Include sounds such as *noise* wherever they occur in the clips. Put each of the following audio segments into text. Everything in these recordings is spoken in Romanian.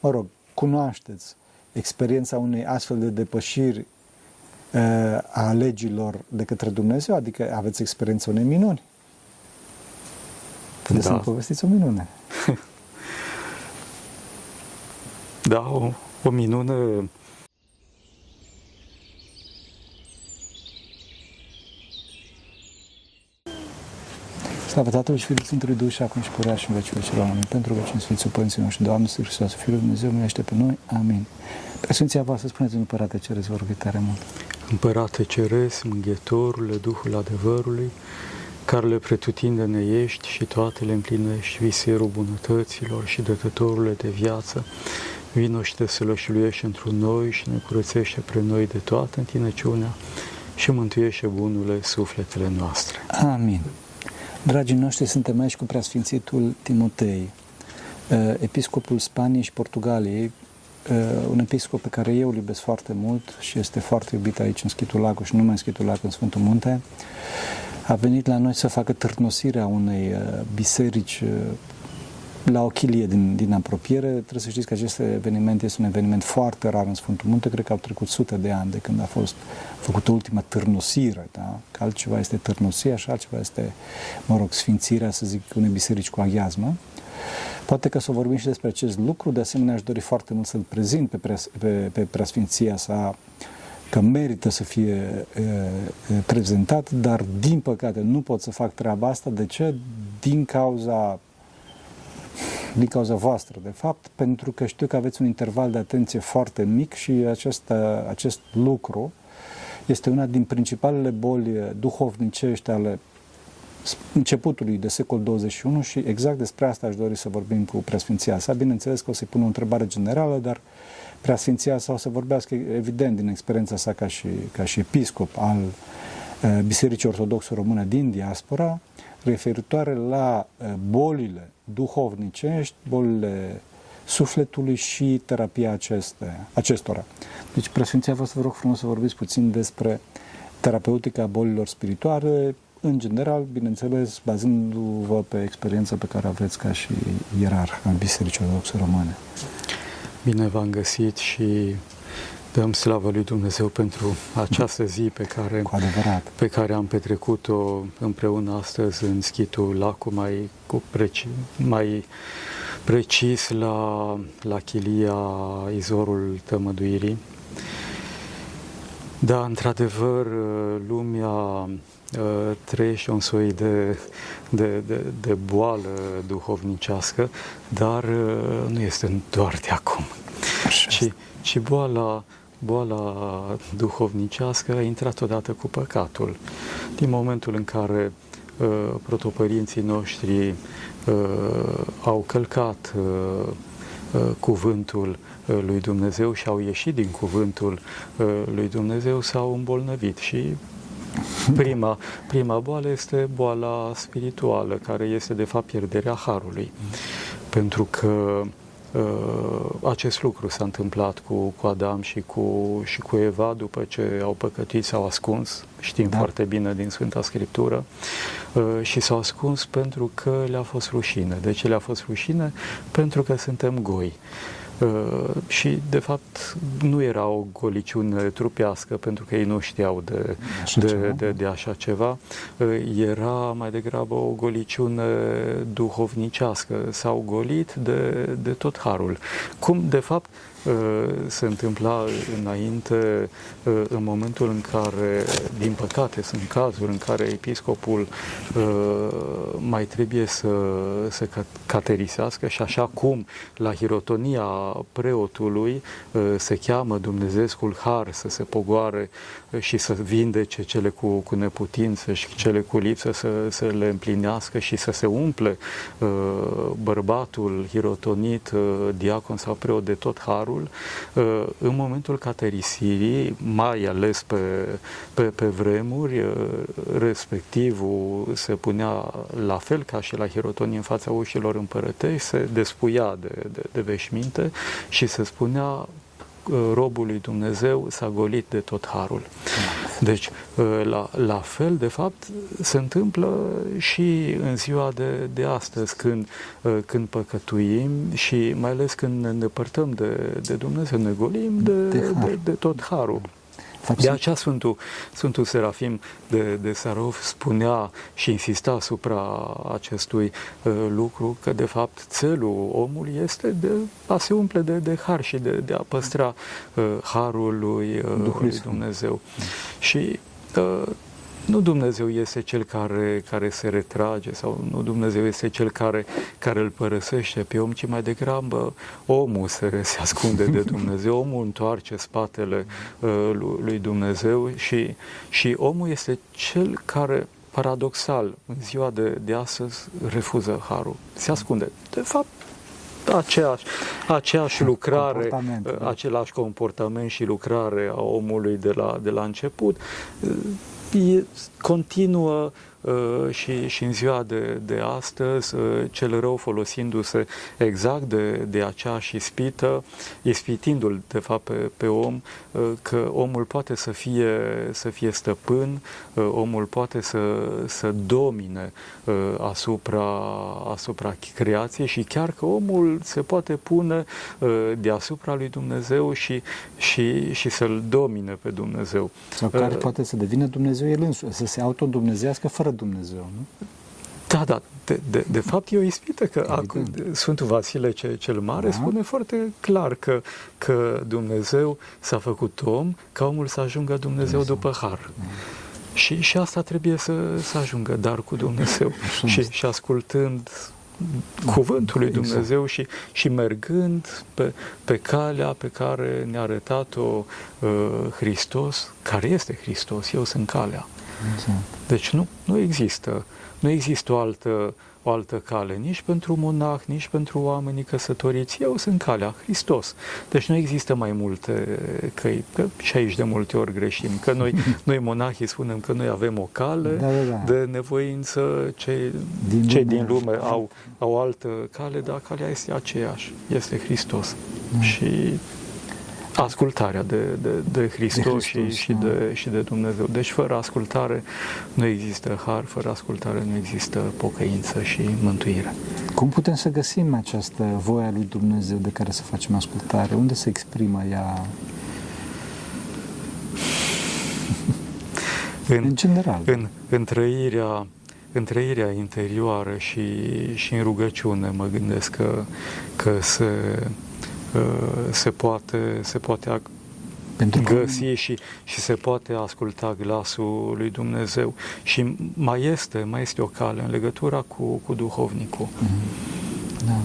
mă rog, cunoașteți experiența unei astfel de depășiri uh, a legilor de către Dumnezeu, adică aveți experiența unei minuni. Puteți da. să-mi povestiți o minune. *laughs* da, o, o minune Slavă Tatălui și Fiului Sfântului Duh și acum și purea și în vecii vecii Amin. Pentru că în Sfinții Părinții noștri, Doamne, Sfântul Hristos, Fiul Lui Dumnezeu, milește pe noi. Amin. Preasfinția voastră, spuneți în Împărate Ceresc, vă rog tare mult. Împărate Ceresc, Mânghetorule, Duhul adevărului, care le pretutindene ești și toate le împlinești, viserul bunătăților și dătătorule de viață, vino și te sălășluiești într noi și ne curățește pre noi de toată întinăciunea și mântuiește bunule sufletele noastre. Amin. Dragii noștri, suntem aici cu preasfințitul Timotei, uh, episcopul Spaniei și Portugaliei, uh, un episcop pe care eu îl iubesc foarte mult și este foarte iubit aici în Schitul Lacu și nu numai în Schitul Lacu, în Sfântul Munte. A venit la noi să facă târnosirea unei uh, biserici la o chilie din, din apropiere. Trebuie să știți că acest eveniment este un eveniment foarte rar în Sfântul Munte. Cred că au trecut sute de ani de când a fost făcută ultima târnosire. Da? Că altceva este târnosirea și altceva este, mă rog, sfințirea, să zic, unei biserici cu aghiazmă. Poate că să vorbim și despre acest lucru. De asemenea, aș dori foarte mult să-l prezint pe, prea, pe, pe preasfinția sa că merită să fie e, prezentat, dar din păcate nu pot să fac treaba asta. De ce? Din cauza din cauza voastră, de fapt, pentru că știu că aveți un interval de atenție foarte mic și acest, acest lucru este una din principalele boli duhovnicești ale începutului de secol 21 și exact despre asta aș dori să vorbim cu preasfinția sa. Bineînțeles că o să-i pun o întrebare generală, dar preasfinția sa o să vorbească evident din experiența sa ca și, ca și episcop al uh, Bisericii Ortodoxe Române din diaspora, referitoare la uh, bolile duhovnicești, bolile sufletului și terapia aceste, acestora. Deci, preasfinția voastră, vă rog frumos să vorbiți puțin despre terapeutica bolilor spirituale, în general, bineînțeles, bazându-vă pe experiența pe care aveți ca și ierarh al Bisericii Ortodoxe Române. Bine v-am găsit și dăm slavă lui Dumnezeu pentru această zi pe care, cu adevărat. pe care am petrecut-o împreună astăzi în schitul lacul mai, cu preci, mai precis la, la chilia izorul tămăduirii. Da, într-adevăr, lumea uh, trăiește un soi de, de, de, de boală duhovnicească, dar uh, nu este doar de acum. Ci, ci boala, boala duhovnicească a intrat odată cu păcatul. Din momentul în care uh, protopărinții noștri uh, au călcat uh, uh, cuvântul uh, lui Dumnezeu și au ieșit din cuvântul uh, lui Dumnezeu, s-au îmbolnăvit și Prima, prima boală este boala spirituală, care este de fapt pierderea harului. Pentru că Uh, acest lucru s-a întâmplat cu, cu Adam și cu, și cu Eva după ce au păcătit, s-au ascuns, știm da. foarte bine din Sfânta Scriptură, uh, și s-au ascuns pentru că le-a fost rușine. De ce le-a fost rușine? Pentru că suntem goi. Uh, și, de fapt, nu era o goliciune trupească, pentru că ei nu știau de așa, de, ceva. de, de așa ceva. Uh, era mai degrabă o goliciune duhovnicească. S-au golit de, de tot harul. Cum, de fapt, Uh, se întâmpla înainte, uh, în momentul în care, din păcate, sunt cazuri în care episcopul uh, mai trebuie să se caterisească și așa cum la hirotonia preotului se cheamă Dumnezeescul Har să se pogoare și să vindece cele cu, cu neputință și cele cu lipsă să, să le împlinească și să se umple bărbatul hirotonit, diacon sau preot de tot harul, harul, uh, în momentul caterisirii, mai ales pe, pe, pe vremuri, uh, respectivul se punea la fel ca și la hirotonii în fața ușilor împărătești, se despuia de, de, de veșminte și se spunea uh, robul lui Dumnezeu s-a golit de tot harul. Deci, la, la fel, de fapt, se întâmplă și în ziua de, de astăzi, când, când păcătuim și mai ales când ne îndepărtăm de, de Dumnezeu, ne golim de, de, de, de tot harul. De aceea Sfântul, Sfântul Serafim de, de Sarov spunea și insista asupra acestui uh, lucru că de fapt țelul omului este de a se umple de, de har și de, de a păstra uh, harul lui, uh, lui Dumnezeu. Și uh, nu Dumnezeu este cel care, care se retrage sau nu Dumnezeu este cel care, care îl părăsește pe om, ci mai degrabă omul se, se ascunde de *laughs* Dumnezeu, omul întoarce spatele uh, lui Dumnezeu și, și omul este cel care paradoxal, în ziua de, de astăzi, refuză harul. Se ascunde. De fapt, aceeași, aceeași lucrare, da. același comportament și lucrare a omului de la, de la început continuă Uh, și, și în ziua de, de astăzi, uh, cel rău folosindu-se exact de, de aceeași ispită, ispitindu-l de fapt pe, pe om, uh, că omul poate să fie, să fie stăpân, omul poate să, să domine asupra, asupra creației și chiar că omul se poate pune deasupra lui Dumnezeu și, și, și să-l domine pe Dumnezeu. Sau care poate să devină Dumnezeu el însuși, să se autodumnezească fără fără Dumnezeu, nu? Da, da. De, de, de fapt, e o ispită că acum, Sfântul Vasile ce, cel Mare da. spune foarte clar că, că Dumnezeu s-a făcut om ca omul să ajungă Dumnezeu, Dumnezeu. după har. Da. Și, și asta trebuie să, să ajungă dar cu Dumnezeu. *laughs* și, și ascultând cuvântul lui exact. Dumnezeu exact. și, și mergând pe, pe calea pe care ne-a arătat-o uh, Hristos, care este Hristos, eu sunt calea. Exact. Deci nu, nu există, nu există o altă, o altă cale, nici pentru monah, nici pentru oamenii căsătoriți. Eu sunt calea, Hristos. Deci nu există mai multe căi, că și aici de multe ori greșim, că noi, *laughs* noi monahii spunem că noi avem o cale da, da, da. de nevoință, cei din cei lume, din lume au, au altă cale, dar calea este aceeași, este Hristos. Da. Și ascultarea de, de, de Hristos, de Hristos și, și, da. de, și de Dumnezeu. Deci fără ascultare nu există har, fără ascultare nu există pocăință și mântuire. Cum putem să găsim această voie a lui Dumnezeu de care să facem ascultare? Unde se exprimă ea? *laughs* În, în general. În, în trăirea în trăirea interioară și, și în rugăciune mă gândesc că, că se, se poate, se poate pentru găsi că... și, și se poate asculta glasul lui Dumnezeu. Și mai este, mai este o cale în legătura cu, cu duhovnicul. Mm-hmm. Da.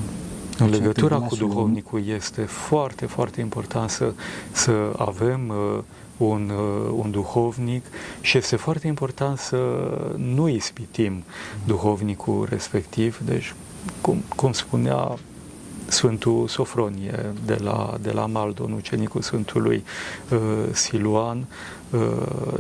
În legătura cu duhovnicul este foarte, foarte important să, să avem uh, un, uh, un duhovnic și este foarte important să nu ispitim duhovnicul respectiv. Deci, cum, cum spunea Sfântul Sofronie de la, de la Maldon, ucenicul Sfântului uh, Siluan, uh,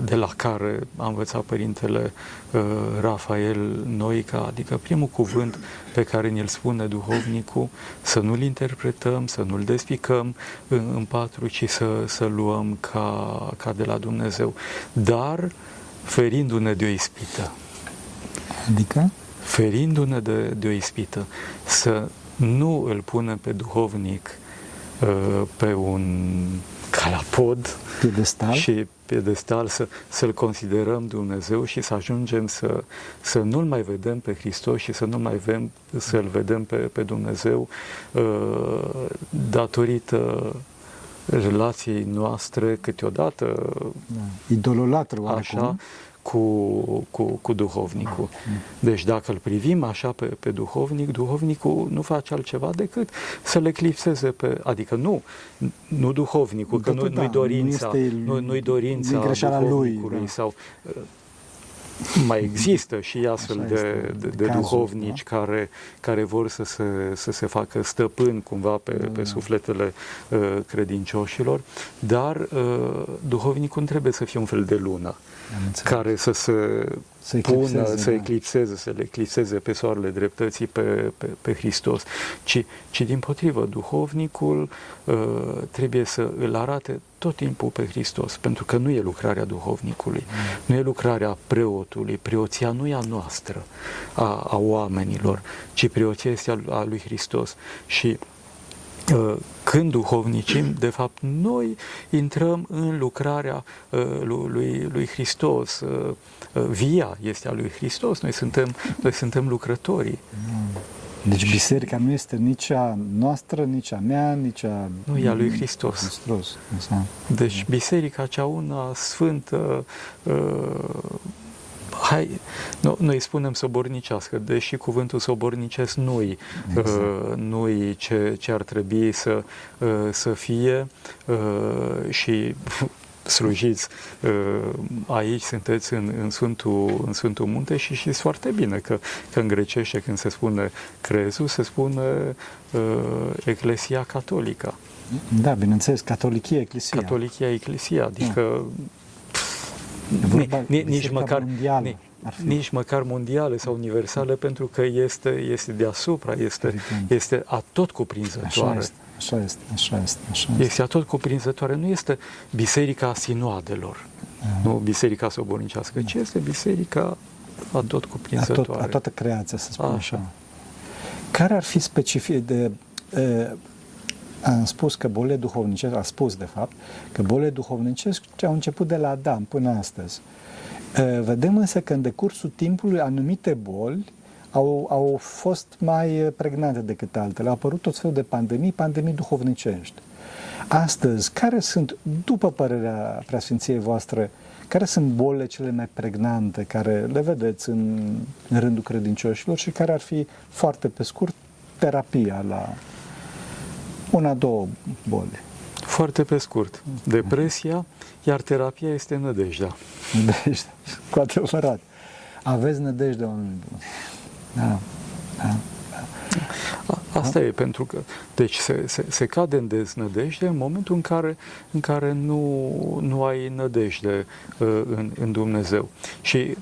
de la care a învățat Părintele uh, Rafael Noica, adică primul cuvânt pe care ne-l spune duhovnicul, să nu-l interpretăm, să nu-l despicăm în, în patru, ci să, să luăm ca, ca de la Dumnezeu, dar ferindu-ne de o ispită. Adică? Ferindu-ne de, de o ispită, să nu îl punem pe duhovnic uh, pe un calapod piedestal? și piedestal să, să-L considerăm Dumnezeu și să ajungem să, să nu-L mai vedem pe Hristos și să nu mai vedem, să-L vedem pe, pe Dumnezeu uh, datorită relației noastre câteodată da. idololatră așa, cu, cu, cu duhovnicul. Deci dacă îl privim așa pe, pe duhovnic, duhovnicul nu face altceva decât să le eclipseze pe... Adică nu, nu duhovnicul, că nu, nu-i dorința, nu este, nu, nu-i dorința duhovnicului lui da. sau mai există și astfel de, de, de duhovnici da? care, care vor să se, să se facă stăpân cumva pe, da, pe da. sufletele uh, credincioșilor, dar uh, duhovnicul nu trebuie să fie un fel de lună care să se să pună, eclipseze, să da. eclipseze, să le eclipseze pe soarele dreptății pe, pe, pe Hristos, ci, ci din potrivă, duhovnicul uh, trebuie să îl arate tot timpul pe Hristos, pentru că nu e lucrarea duhovnicului, nu e lucrarea preotului, preoția nu e a noastră, a, a oamenilor, ci preoția este a, a lui Hristos. Și uh, când duhovnicim, de fapt, noi intrăm în lucrarea uh, lui, lui, lui Hristos. Uh, uh, Via este a lui Hristos, noi suntem, noi suntem lucrătorii. Deci biserica nu este nici a noastră, nici a mea, nici a... Nu e a lui Hristos. Hristos. Exact. Deci biserica cea una sfântă, uh, hai, no, noi spunem sobornicească, deși cuvântul sobornicesc nu-i, Exact. uh, nu-i ce, ce ar trebui să, uh, să fie uh, și *laughs* slujiți uh, aici, sunteți în, în, Sfântul, în Sfântul Munte și știți foarte bine că, că în grecește când se spune crezul, se spune uh, Eclesia Catolică. Da, bineînțeles, catolichie, eclesia. Catolichia Eclesia, adică E vorba ni- ni- nici biserica măcar mondială ni- ar fi. nici măcar mondiale sau universale, pentru că este, este deasupra, este, Evident. este atot Așa cuprinzătoare. este, așa este, așa este, așa este. Este atot cuprinzătoare, nu este biserica sinoadelor, Da. nu biserica sobornicească, ci este biserica atot A, tot, cuprinzătoare. a toată creația, să spun așa. Așa. Care ar fi specific de... E, am spus că bolile duhovnicești, a spus de fapt, că bolile duhovnicești au început de la Adam până astăzi. E, vedem însă că în decursul timpului anumite boli au, au fost mai pregnante decât altele. Au apărut tot felul de pandemii, pandemii duhovnicești. Astăzi, care sunt, după părerea preasfinției voastre, care sunt bolile cele mai pregnante care le vedeți în, în rândul credincioșilor și care ar fi foarte pe scurt terapia la una, două boli? Foarte pe scurt, depresia, iar terapia este nădejdea. Deci, cu adevărat. Aveți nădejde, oameni buni. Da, da. A- Asta e, pentru că, deci se, se, se cade în deznădejde în momentul în care, în care nu, nu ai nădejde uh, în, în Dumnezeu. Și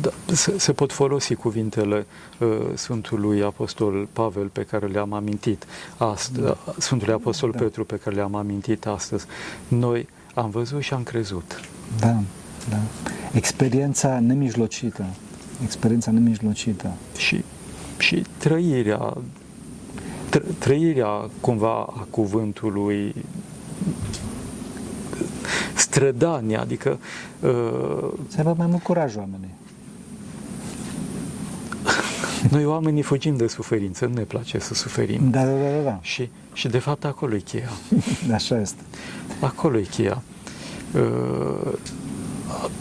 da, se, se pot folosi cuvintele uh, Sfântului Apostol Pavel pe care le-am amintit astăzi, Sfântului Apostol Da. Petru pe care le-am amintit astăzi. Noi am văzut și am crezut. Da, da. Experiența nemijlocită. Experiența nemijlocită. și, și trăirea, tră, trăirea cumva a cuvântului, strădania, adică uh, Să aibă mai mult curaj oamenii. *laughs* noi oamenii fugim de suferință, nu ne place să suferim. Da, da, da, da, da. Și, și de fapt acolo e cheia. *laughs* Așa este. Acolo e cheia. Uh,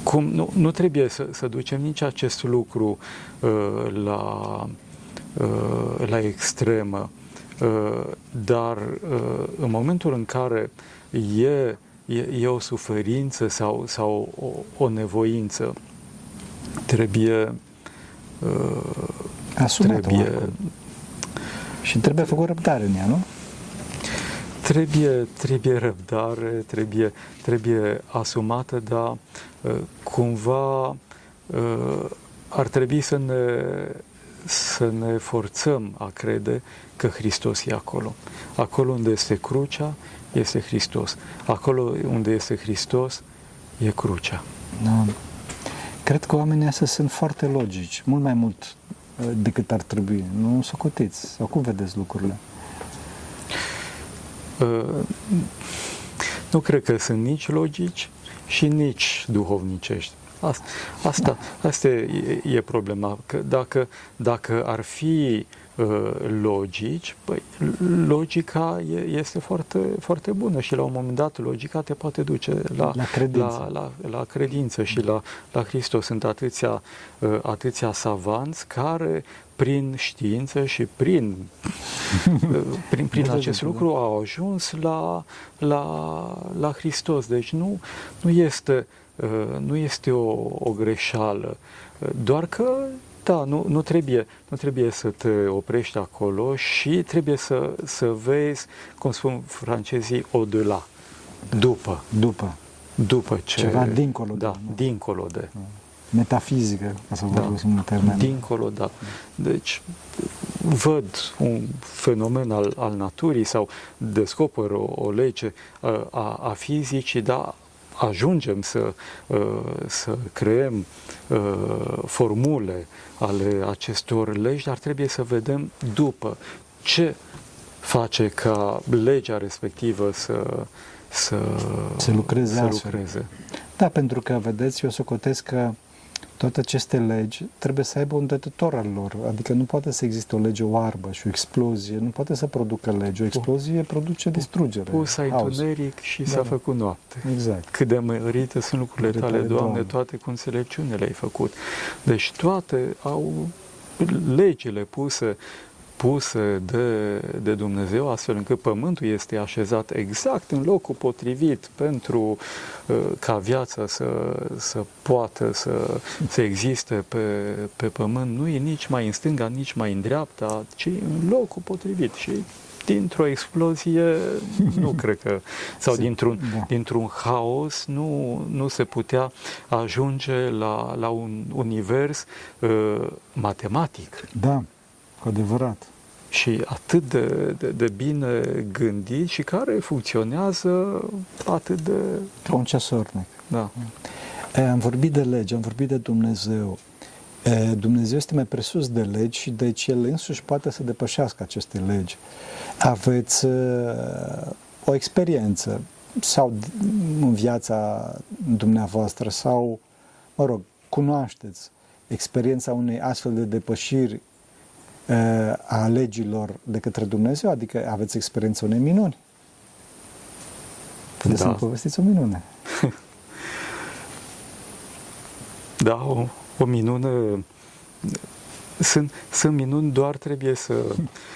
Cum, nu, nu trebuie să, să ducem nici acest lucru uh, la, uh, la extremă, uh, dar uh, în momentul în care e, e, e o suferință sau, sau o, o nevoință, trebuie, uh, Asumat trebuie, Și trebuie făcut răbdare în ea, nu? Trebuie, trebuie răbdare, trebuie, trebuie asumată, dar uh, cumva uh, ar trebui să ne, să ne forțăm a crede că Hristos e acolo. Acolo unde este crucea, este Hristos. Acolo unde este Hristos, e crucea. Da. Cred că oamenii astea sunt foarte logici, mult mai mult uh, decât ar trebui. Nu socotiți. Sau cum vedeți lucrurile? Uh, nu cred că sunt nici logici și nici duhovnicești. Asta, asta, asta e, e problema. Că dacă, dacă ar fi uh, logici, păi, logica e, este foarte, foarte bună și la un moment dat logica te poate duce la, La credință. la, la, la credință și la, la Hristos. Sunt atâția, uh, atâția savanți care prin știință și prin, uh, prin, prin Da, da, acest da, da. lucru au ajuns la, la, la Hristos. Deci nu, nu este, uh, nu este o, o greșeală, Uh, doar că da, nu, nu, trebuie, nu trebuie să te oprești acolo și trebuie să, să vezi, cum spun francezii, au-delà, după, După. după ce... Ceva dincolo de- Da, dincolo de. metafizică, ca să Da. vorbim un termen. dincolo, da. Deci văd un fenomen al, al naturii sau descoper o, o lege uh, a, a fizicii, dar ajungem să, uh, să creăm uh, formule ale acestor legi, dar trebuie să vedem după ce face ca legea respectivă să, să, Să lucreze să astfel. lucreze. Da, pentru că, vedeți, eu socotesc că toate aceste legi trebuie să aibă un dătător al lor. Adică nu poate să existe o lege oarbă și o explozie, nu poate să producă lege. O explozie produce distrugere. Pus ai haos. întuneric și Da, s-a da. făcut noapte. Exact. Cât de mărite sunt lucrurile Lucrurile tale, tale, Doamne, Doamne. toate cu înțelepciune le-ai făcut. Deci toate au legile puse puse de, de Dumnezeu, astfel încât pământul este așezat exact în locul potrivit pentru uh, ca viața să, să poată să, să existe pe, pe pământ. Nu e nici mai în stânga, nici mai în dreapta, ci în locul potrivit. Și dintr-o explozie, nu *laughs* cred că, sau Se- dintr-un, da. dintr-un haos, nu, nu se putea ajunge la, la un univers uh, matematic Da, cu adevărat. și atât de, de, de bine gândit și care funcționează atât de... Ca un ceasornic. Da. E, Am vorbit de lege, am vorbit de Dumnezeu. E, Dumnezeu este mai presus de legi și deci El însuși poate să depășească aceste legi. Aveți uh, o experiență sau d- în viața dumneavoastră sau, mă rog, cunoașteți experiența unei astfel de depășiri uh, a legilor de către Dumnezeu, adică aveți experiența unei minuni. Puteți Da. să-mi povestiți o minune. Da, o, o minune. Sunt, sunt minuni, doar trebuie să,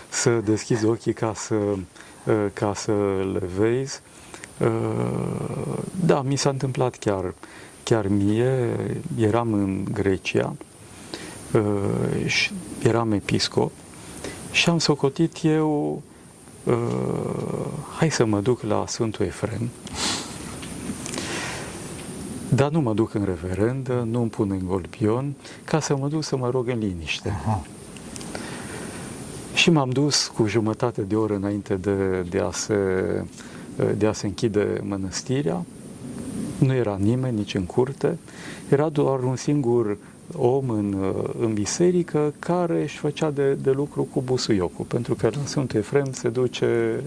să deschizi ochii ca să, uh, ca să le vezi. Uh, Da, mi s-a întâmplat chiar, chiar mie. Eram în Grecia uh, și eram episcop și am socotit eu uh, hai să mă duc la Sfântul Efrem dar nu mă duc în reverendă, nu îmi pun în golpion, ca să mă duc să mă rog în liniște. Aha. Și m-am dus cu jumătate de oră înainte de, de, a, se, de a se închide mănăstirea. Nu era nimeni nici în curte, era doar un singur om în, în biserică care își făcea de, de lucru cu busuiocul, pentru că la Sfântul Efrem se duce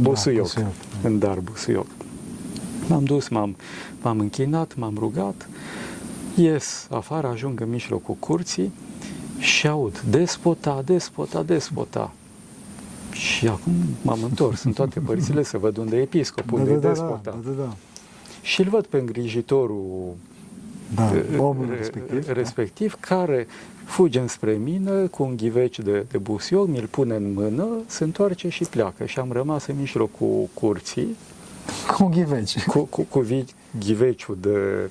busuioc, busuioc, da. în dar busuioc. M-am dus, m-am, m-am închinat, m-am rugat, ies afară, ajung în mijlocul curții și aud despota, despota, despota. Și acum m-am întors în toate părțile să văd unde e episcopul, unde e despota. da, da, da. Și îl văd pe îngrijitorul Da, uh, omul uh, respectiv. da. respectiv care fuge înspre mine cu un ghiveci de, de busioc, mi-l pune în mână, se întoarce și pleacă. Și am rămas în mijlocul curții Cu ghiveci. cu, cu, cu vi- ghiveciul de,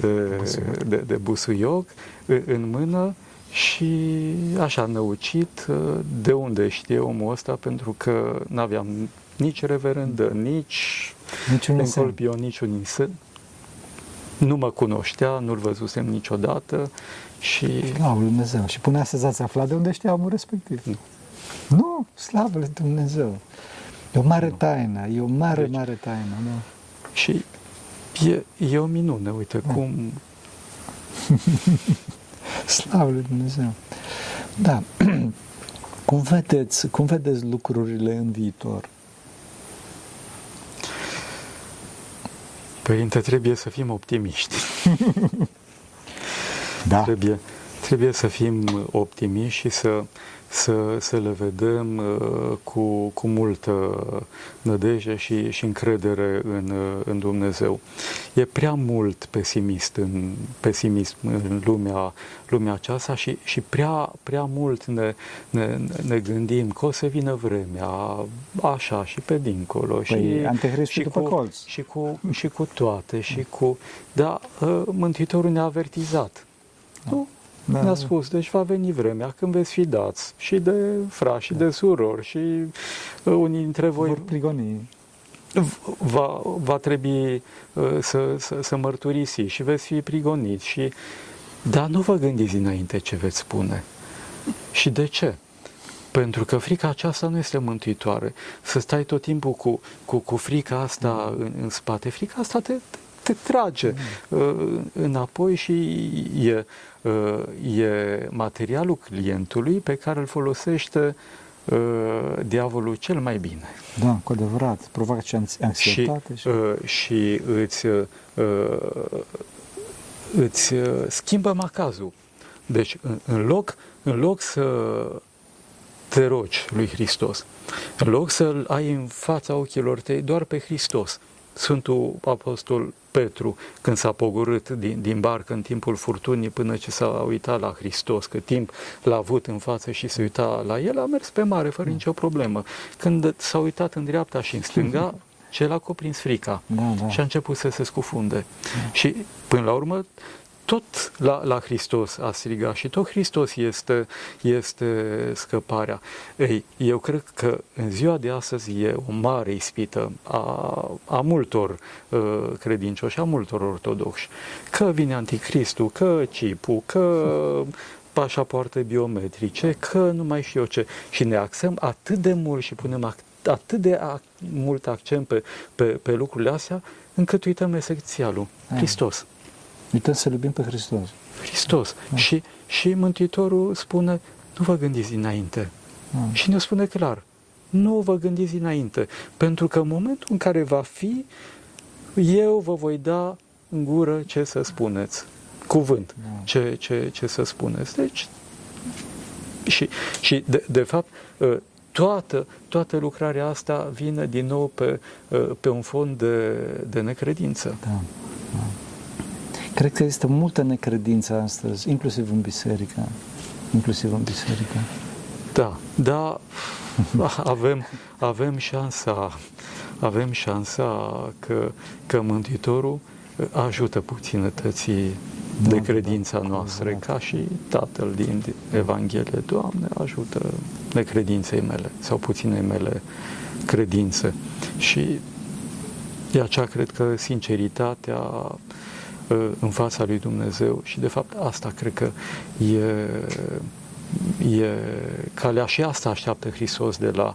de, Busuioc. de, de busuioc în- în mână și așa năucit uh, de unde știe omul ăsta pentru că n-aveam nici reverendă, nici Niciun semn. encolpion, niciun insen. Nu mă cunoștea, nu-l văzusem niciodată și Slavă lui Dumnezeu. Și punea să ați aflat de unde știa omul respectiv. Nu. Nu, slavă lui Dumnezeu. E o mare taină, e o mare, Deci- mare taină. Da. Și e, e o minune, uite, Da. cum *laughs* Slavă lui Dumnezeu. Da. *clears throat* cum, vedeți, cum vedeți lucrurile în viitor? Părinte, trebuie să fim optimiști. Da. Trebuie, trebuie să fim optimiști și să, să, să le vedem uh, cu, cu multă nădejde și, și încredere în, uh, în Dumnezeu. E prea mult pesimist în, pesimism în lumea, lumea aceasta și, și prea, prea mult ne, ne, ne gândim că o să vină vremea așa și pe dincolo. Păi, și, Anticristul și după cu, colț. și cu, și cu toate, și cu... Dar uh, Mântuitorul ne-a avertizat. Nu? Da, Ne-a da. spus, deci va veni vremea când veți fi dați și de frați și de surori și uh, unii dintre voi Vor prigoni. v- va, va trebui uh, să, să, să mărturisi și veți fi prigoniți și Dar nu vă gândiți înainte ce veți spune. Și de ce? Pentru că frica aceasta nu este mântuitoare. Să stai tot timpul cu, cu, cu frica asta în, în spate, frica asta te, te trage uh, înapoi și e, uh, e materialul clientului pe care îl folosește uh, diavolul cel mai bine. Da, cu adevărat. Provoacă și anxietate. Și, și... Uh, și îți, uh, îți uh, schimbă macazul. Deci, în, în, loc, în loc să te rogi lui Hristos, în loc să-L ai în fața ochilor tăi doar pe Hristos, Sfântul Apostol Petru, când s-a pogorât din, din barcă în timpul furtunii până ce s-a uitat la Hristos, că timp l-a avut în față și se uita la el, a mers pe mare fără nicio problemă. Când s-a uitat în dreapta și în stânga, cel a cuprins frica da, da. și a început să se scufunde. Da. Și până la urmă tot la, la Hristos a strigat și tot Hristos este, este scăparea. Ei, eu cred că în ziua de astăzi e o mare ispită a, a multor uh, credincioși, a multor ortodoxi, că vine anticristul, că cipul, că pașapoarte biometrice, că nu mai știu eu ce. Și ne axăm atât de mult și punem atât de mult accent pe, pe, pe lucrurile astea, încât uităm esențialul, Hristos. Uităm să iubim pe Hristos. Hristos. Da. Și, și Mântuitorul spune, nu vă gândiți înainte. Da. Și ne spune clar, nu vă gândiți înainte, pentru că în momentul în care va fi, eu vă voi da în gură ce să spuneți. Cuvânt, da. ce, ce, ce să spuneți. Deci, și, și de, de fapt, ă, toată, toată lucrarea asta vine din nou pe, ă, pe un fond de, de necredință. Da. da. Cred că există multă necredință astăzi, inclusiv în biserică. Inclusiv în biserică. Da, da, *laughs* avem, avem șansa, avem șansa că, că Mântuitorul ajută puținătății da, de credința da, noastră, ca și Tatăl din Evanghelie. Doamne, ajută necredinței mele sau puținei mele credințe. Și de aceea cred că sinceritatea în fața lui Dumnezeu și de fapt asta cred că e, e calea și asta așteaptă Hristos de la,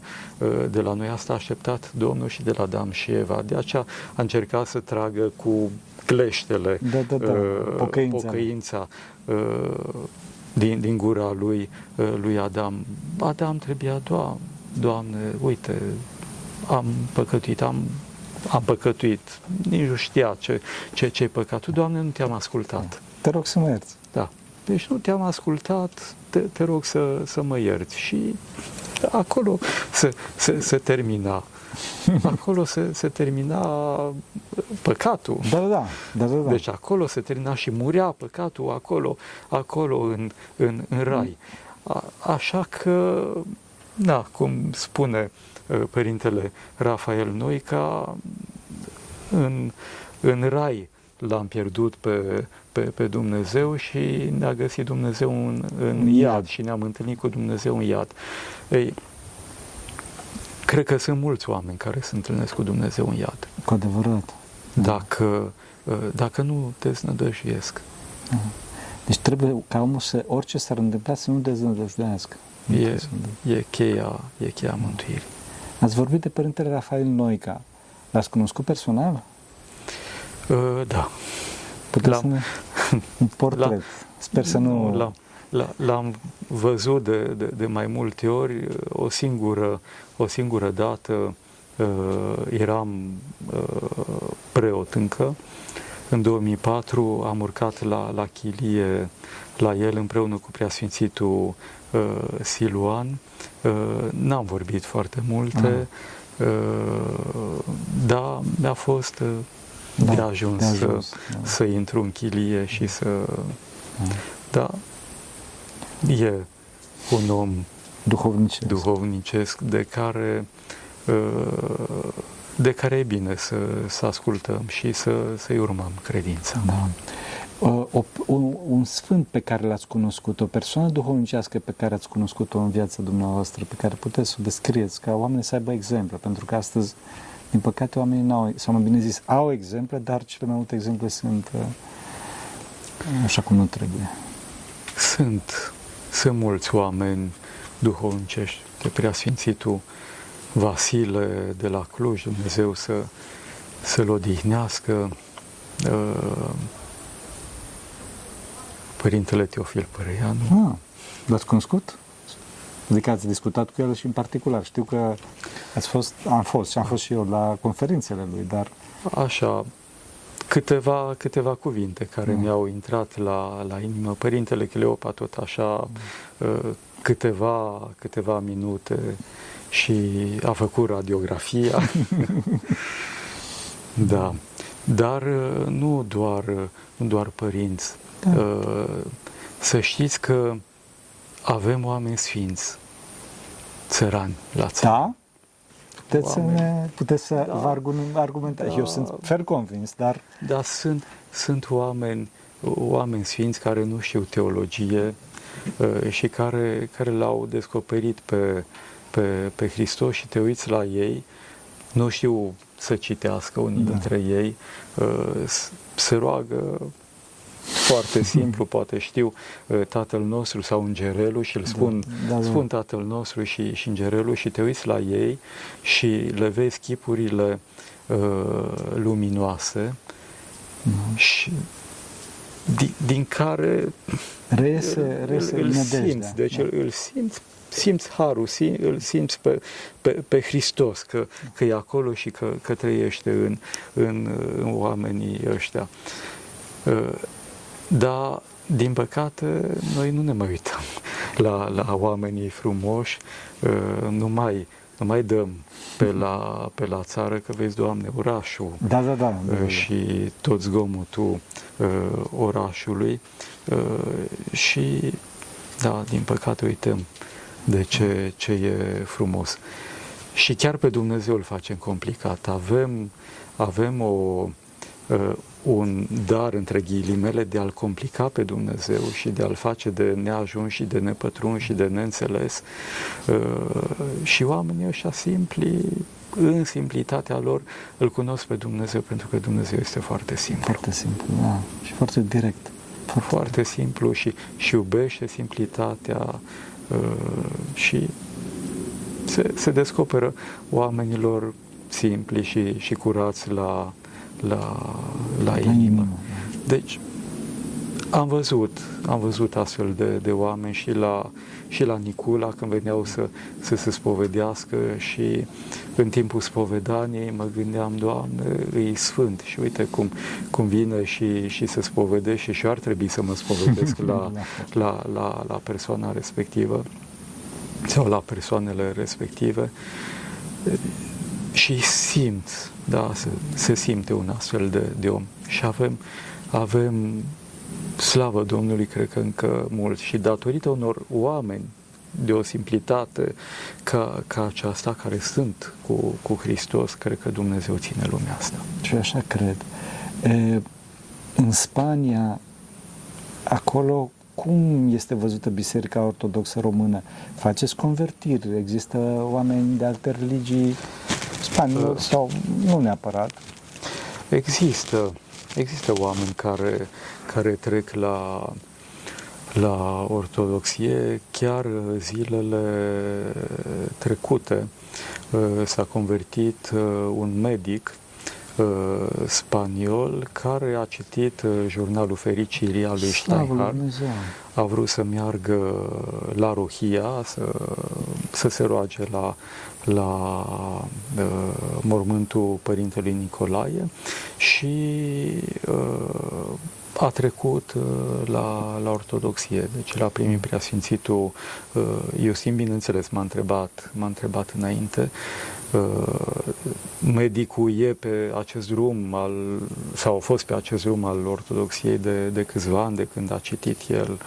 de la noi, asta a așteptat Domnul și de la Adam și Eva. De aceea a încercat să tragă cu cleștele da, da, da. pocăința, pocăința din, din gura lui, lui Adam. Adam trebuia, Doamne, Doamne, uite, am păcătuit, am am păcătuit, nici nu știa ce, ce, ce păcatul, Doamne, nu te-am ascultat. Te rog să mă ierți. Da. Deci nu te-am ascultat, te, te rog să, să mă ierți. Și acolo se, se, se termina. *laughs* Acolo se, se termina păcatul. Da, da, da, da, da. Deci acolo se termina și murea păcatul acolo, acolo în, în, în rai. A, așa că, da, cum spune Uh, Părintele Rafael Noica, în, în rai l-am pierdut pe, pe, pe Dumnezeu și ne-a găsit Dumnezeu în, în iad și ne-am întâlnit cu Dumnezeu în iad. Ei, cred că sunt mulți oameni care se întâlnesc cu Dumnezeu în iad. Cu adevărat. Dacă, uh, dacă nu deznădăjuiesc. Deci trebuie ca omul să, orice s-ar întâmpla, să nu deznădăjduiască. E, e, cheia, e cheia mântuirii. Ați vorbit de Părintele Rafael Noica. L-ați cunoscut personal? Uh, da. Puteți să ne... *laughs* Un portret. La, Sper să nu... La, la, l-am văzut de, de, de mai multe ori, o singură, o singură dată uh, eram uh, preot încă. În 2004 am urcat la, la chilie la el împreună cu preasfințitul uh, Siluan. Uh, n-am vorbit foarte multe, uh, dar mi-a fost uh, da, de ajuns, de ajuns să, da. să intru în chilie și să... Da. da, e un om duhovnicesc, duhovnicesc de care uh, de care e bine să, să ascultăm și să, să-i urmăm credința. Da o, un, un sfânt pe care l-ați cunoscut, o persoană duhovnicească pe care ați cunoscut-o în viața dumneavoastră, pe care puteți să o descrieți, ca oamenii să aibă exemple, pentru că astăzi, din păcate, oamenii nu au, sau mai bine zis, au exemple, dar cele mai multe exemple sunt... Uh... așa cum nu trebuie. Sunt, sunt mulți oameni duhovnicești de preasfințitul Vasile de la Cluj, Dumnezeu să, să-l odihnească, uh, Părintele Teofil Părăianu. Ah, l-ați cunoscut? Adică ați discutat cu el și în particular. Știu că ați fost, am fost și am fost și eu la conferințele lui, dar... Așa, câteva, câteva cuvinte care mm. mi-au intrat la, la inimă. Părintele Cleopa tot așa mm. câteva, câteva minute și a făcut radiografia. *laughs* da. Dar uh, nu doar, nu doar părinți. Da. Uh, să știți că avem oameni sfinți, țărani la țară. Da? Puteți să, ne, puteți să da. vă argumentați. Da. Eu sunt fer convins, dar... Da, sunt, sunt oameni, oameni sfinți care nu știu teologie uh, și care, care l-au descoperit pe, pe, pe Hristos și te uiți la ei, nu știu să citească unii da. dintre ei, uh, se roagă foarte *laughs* simplu, poate știu uh, Tatăl nostru sau Îngerelul și îl da, spun, da, da, da. spun Tatăl nostru și, și Îngerelul și te uiți la ei și le vezi chipurile uh, luminoase da. și din, din care reiese, reiese îl, îl simți, deci da. îl, îl simți simți harul, sim, îl simți pe, pe, pe Hristos, că, că e acolo și că, că trăiește în, în, în oamenii ăștia. Uh, dar, din păcate, noi nu ne mai uităm la, la oamenii frumoși, uh, nu mai, nu mai dăm pe la, pe la țară, că vezi, Doamne, orașul da, da, da, da, da. și tot zgomotul uh, orașului și, da, din păcate uităm de ce, ce e frumos. Și chiar pe Dumnezeu îl facem complicat. Avem, avem o, un dar, între ghilimele, de a-L complica pe Dumnezeu și de a-L face de neajuns și de nepătrun și de neînțeles. Uh, și oamenii ăștia simpli, în simplitatea lor, îl cunosc pe Dumnezeu pentru că Dumnezeu este foarte simplu. Foarte simplu, da. Și foarte direct. Foarte, foarte simplu și, și iubește simplitatea uh, și se, se descoperă oamenilor simpli și, și curați la, la, la inimă. Deci, am văzut, am văzut astfel de, de oameni și la, și la Nicula când veneau să, să se spovedească și în timpul spovedaniei mă gândeam, Doamne, e sfânt și uite cum, cum vine și, și se spovedește și ar trebui să mă spovedesc *laughs* la, la, la, la persoana respectivă sau la persoanele respective și simt da, se, se simte un astfel de, de om. Și avem, avem slavă Domnului, cred că încă mult și datorită unor oameni de o simplitate ca, ca aceasta, care sunt cu, cu Hristos, cred că Dumnezeu ține lumea asta. Și așa cred. E, în Spania, acolo, cum este văzută Biserica Ortodoxă Română? Faceți convertiri? Există oameni de alte religii spaniol sau nu neapărat? Există, există oameni care, care trec la, la ortodoxie chiar zilele trecute. Uh, s-a convertit uh, un medic uh, spaniol care a citit jurnalul Fericirii al lui Steinhardt. A vrut să meargă la Rohia, să, să se roage la la uh, mormântul Părintelui Nicolae și uh, a trecut uh, la, la ortodoxie, deci l-a primit preasfințitul uh, Iosim, bineînțeles, m-a întrebat, m-a întrebat înainte, uh, medicul e pe acest drum al, sau a fost pe acest drum al ortodoxiei de, de câțiva ani, de când a citit el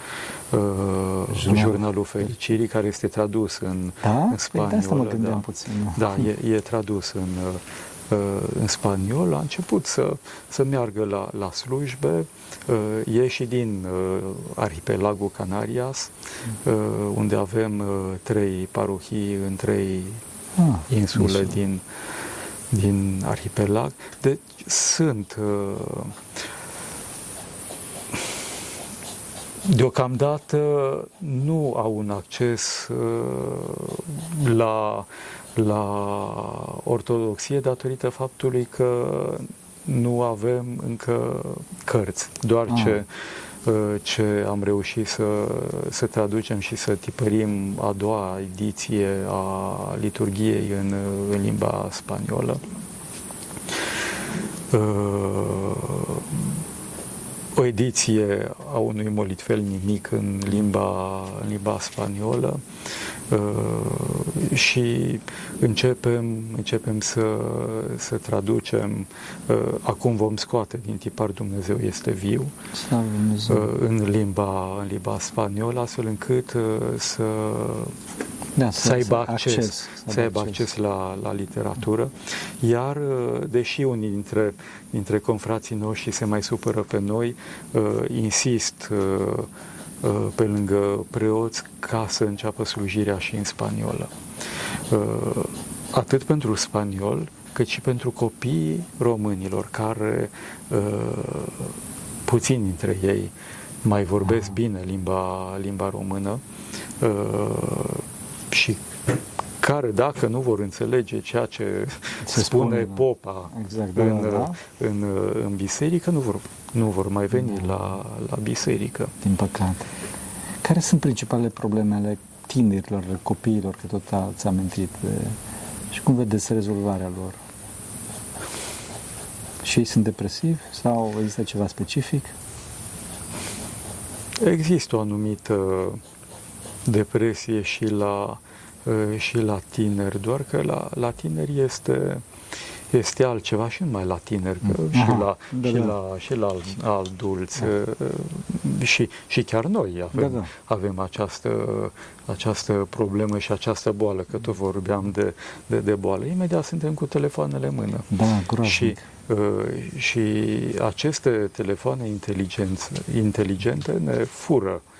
uh, Jurnalul Fericirii, care este tradus în, da? în spaniolă. Păi de asta mă gândeam da. puțin. Da, e, e tradus în, uh, în spaniol. A început să, să meargă la, la slujbe, uh, e și din uh, arhipelagul Canarias, uh, unde avem uh, trei parohii în trei ah, insule din, din arhipelag. Deci sunt uh, deocamdată nu au un acces uh, la, la ortodoxie datorită faptului că nu avem încă cărți, doar ah. ce uh, ce am reușit să, să traducem și să tipărim a doua ediție a liturgiei în, în limba spaniolă. Uh, o ediție a unui molitvel nimic în limba, în limba spaniolă uh, și începem, începem să, să traducem. Uh, acum vom scoate din tipar Dumnezeu este viu uh, în limba, în limba spaniolă, astfel încât uh, să da, să, să aibă acces, acces, să aibă acces, acces la, la literatură. Iar, uh, deși unii dintre, dintre confrații noștri se mai supără pe noi, uh, insist uh, uh, pe lângă preoți ca să înceapă slujirea și în spaniolă. Uh, atât pentru spaniol, cât și pentru copiii românilor, care uh, puțini dintre ei mai vorbesc ah. bine limba, limba română. Uh, și care, dacă nu vor înțelege ceea ce Se spune, spune popa exact, da, în, da. În, în biserică, nu vor, nu vor mai veni da. la, la biserică. Din păcate. Care sunt principalele probleme ale tinerilor, copiilor, că tot ați amintit, de, și cum vedeți rezolvarea lor? Și ei sunt depresivi sau există ceva specific? Există o anumită depresie și la, și la tineri, doar că la, la tineri este, este altceva și numai la tineri, că Aha, și la, da, și, da. la, și la adulți da. și, și chiar noi avem, da, da. avem această, această problemă și această boală, că tot vorbeam de, de, de boală. Imediat suntem cu telefoanele în mână. Da, și, uh, și aceste telefoane inteligente ne fură uh,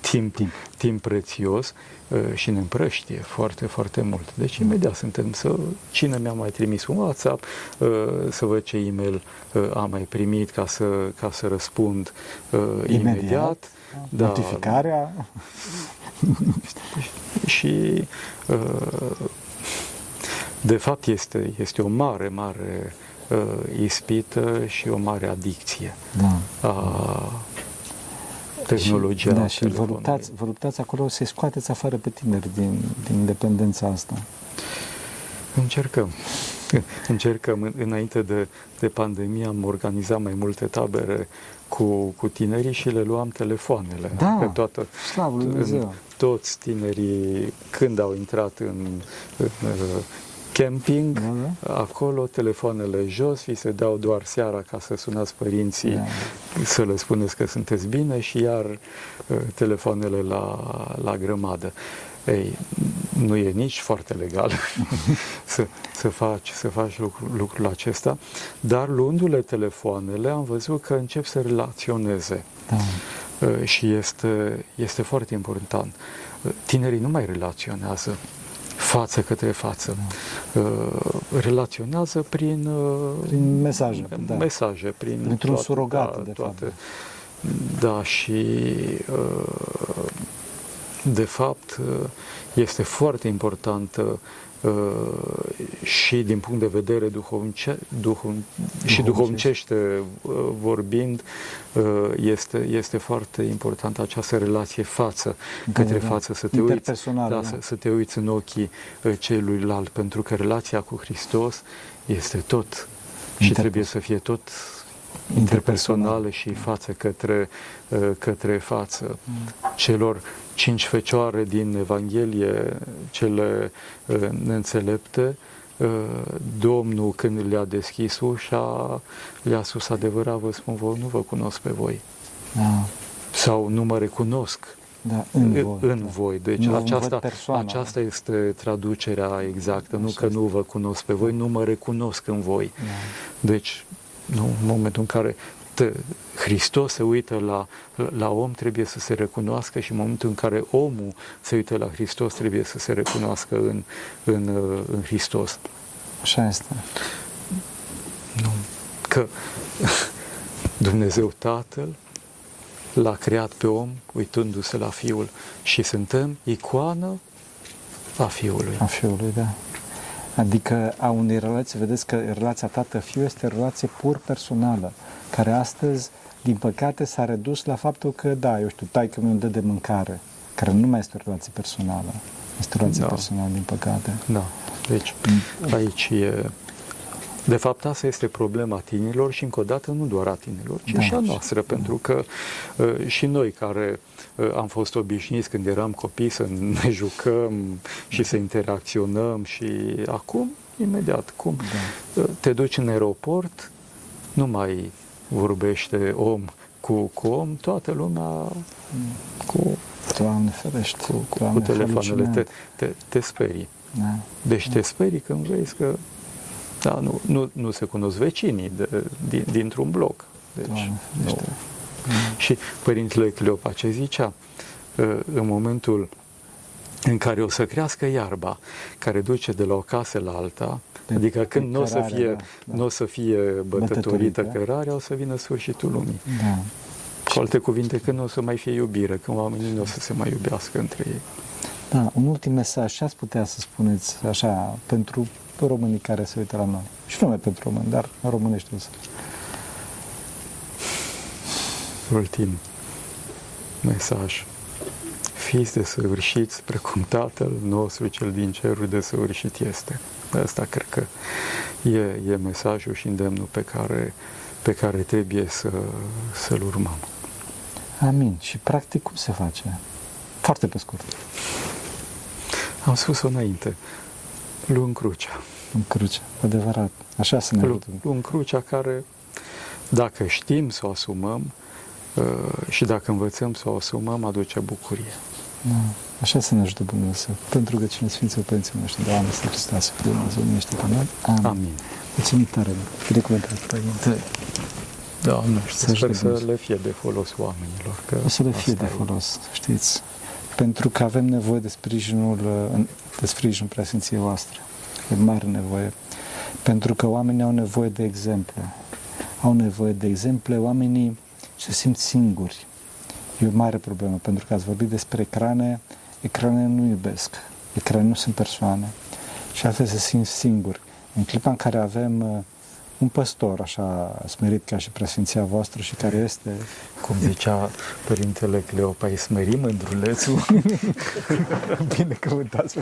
timp, timp. timp prețios uh, și ne împrăștie foarte, foarte mult. Deci imediat suntem să, cine mi-a mai trimis un WhatsApp, uh, să văd ce e-mail uh, am mai primit ca să, ca să răspund uh, imediat. imediat. Da, Notificarea. *laughs* și uh, de fapt este, este o mare, mare uh, ispită și o mare adicție. Da. Uh, tehnologia. Și, da, și vă luptați, vă luptați acolo să-i scoateți afară pe tineri din, din dependența asta. Încercăm. *laughs* Încercăm. Înainte de, de pandemie am organizat mai multe tabere cu, cu tinerii și le luam telefoanele. Da, pe toată, slavă Dumnezeu. Toți tinerii, când au intrat în, în camping, da, da. acolo telefoanele jos, vi se dau doar seara ca să sunați părinții, da. să le spuneți că sunteți bine și iar uh, telefoanele la, la grămadă. Ei, nu e nici foarte legal *laughs* să, să faci, să faci lucru, lucrul acesta, dar luându-le telefoanele am văzut că încep să relaționeze. Da. Uh, și este, este foarte important. Uh, tinerii nu mai relaționează față către față. Da. Uh, relaționează prin, uh, prin mesaje, da. mesaje prin Printr-un toate, surogat, da, de toate. fapt. Da, și uh, de fapt este foarte important și din punct de vedere duhovnice, duhov, și duhovnicește vorbind, este, este foarte important această relație față da, către da, față, să te, uiți, da, da. Să, să te uiți în ochii celuilalt, pentru că relația cu Hristos este tot și trebuie să fie tot interpersonală și față către, către față. Mm. Celor cinci fecioare din Evanghelie, cele uh, neînțelepte, uh, Domnul când le-a deschis ușa, le-a spus adevărat, vă spun vă, nu vă cunosc pe voi. Da. Sau nu mă recunosc da, în, voi, în da. voi. Deci nu aceasta, aceasta este traducerea exactă, Așa nu că este. nu vă cunosc pe voi, nu mă recunosc în voi. Da. Deci, nu, în momentul în care Hristos se uită la, la om, trebuie să se recunoască și în momentul în care omul se uită la Hristos, trebuie să se recunoască în, în, în Hristos. Așa este. Nu. Că *laughs* Dumnezeu Tatăl l-a creat pe om uitându-se la Fiul și suntem icoană a Fiului. A Fiului, da. Adică a unei relații, vedeți că relația tată-fiu este o relație pur personală, care astăzi, din păcate, s-a redus la faptul că, da, eu știu, tai că mi dă de mâncare, care nu mai este o relație personală. Este o relație da. personală, din păcate. Da. Deci, aici e de fapt, asta este problema tinerilor și, încă o dată, nu doar a tinerilor, ci da. și a noastră, da. pentru că uh, și noi care uh, am fost obișnuiți când eram copii să ne jucăm și să interacționăm și acum, imediat, cum da. uh, te duci în aeroport, nu mai vorbește om cu, cu om, toată lumea cu Doamne ferește, cu, cu, Doamne, cu telefoanele te, te, te sperii. Da. Deci te sperii când vezi că da, nu, nu, nu se cunosc vecinii de, din, dintr-un bloc. Deci, Doamne, nu. Și Părintele Cleopa ce zicea? În momentul în care o să crească iarba, care duce de la o casă la alta, de, adică când nu o să fie, da, da. N-o să fie bătătorită cărarea, o să vină sfârșitul lumii. Da. Cu alte cuvinte, când nu o să mai fie iubire, când oamenii nu o să se mai iubească între ei. Da, un ultim mesaj, ce ați putea să spuneți așa, pentru românii care se uită la noi. Și nu numai pentru români, dar românești însă. Ultim mesaj. Fiți de săvârșiți precum Tatăl nostru cel din cerul de săvârșit este. Asta cred că e, e mesajul și îndemnul pe care, pe care trebuie să, să-l urmăm. Amin. Și practic cum se face? Foarte pe scurt. Am spus-o înainte. Luăm crucea. Luăm crucea, adevărat. Așa să ne Lu- Luăm crucea care, dacă știm să o asumăm uh, și dacă învățăm să o asumăm, aduce bucurie. Da. Așa să ne ajute Dumnezeu. Pentru că cine Sfinților Părinții noștri, Doamne, să Hristos, Dumnezeu, numește pe noi. Amin. Amin. Mulțumim tare, binecuvântat, Părinte. Da, nu știu, sper să le fie de folos oamenilor. Că o să le fie de folos, știți pentru că avem nevoie de sprijinul, de sprijinul preasfinției voastre. E mare nevoie. Pentru că oamenii au nevoie de exemple. Au nevoie de exemple, oamenii se simt singuri. E o mare problemă, pentru că ați vorbit despre ecrane, ecrane nu iubesc, ecrane nu sunt persoane și astfel se simt singuri. În clipa în care avem un păstor așa smerit ca și preasfinția voastră și care este... Cum zicea Părintele Cleopa, îi smerim mândrulețul. *laughs* Bine căutați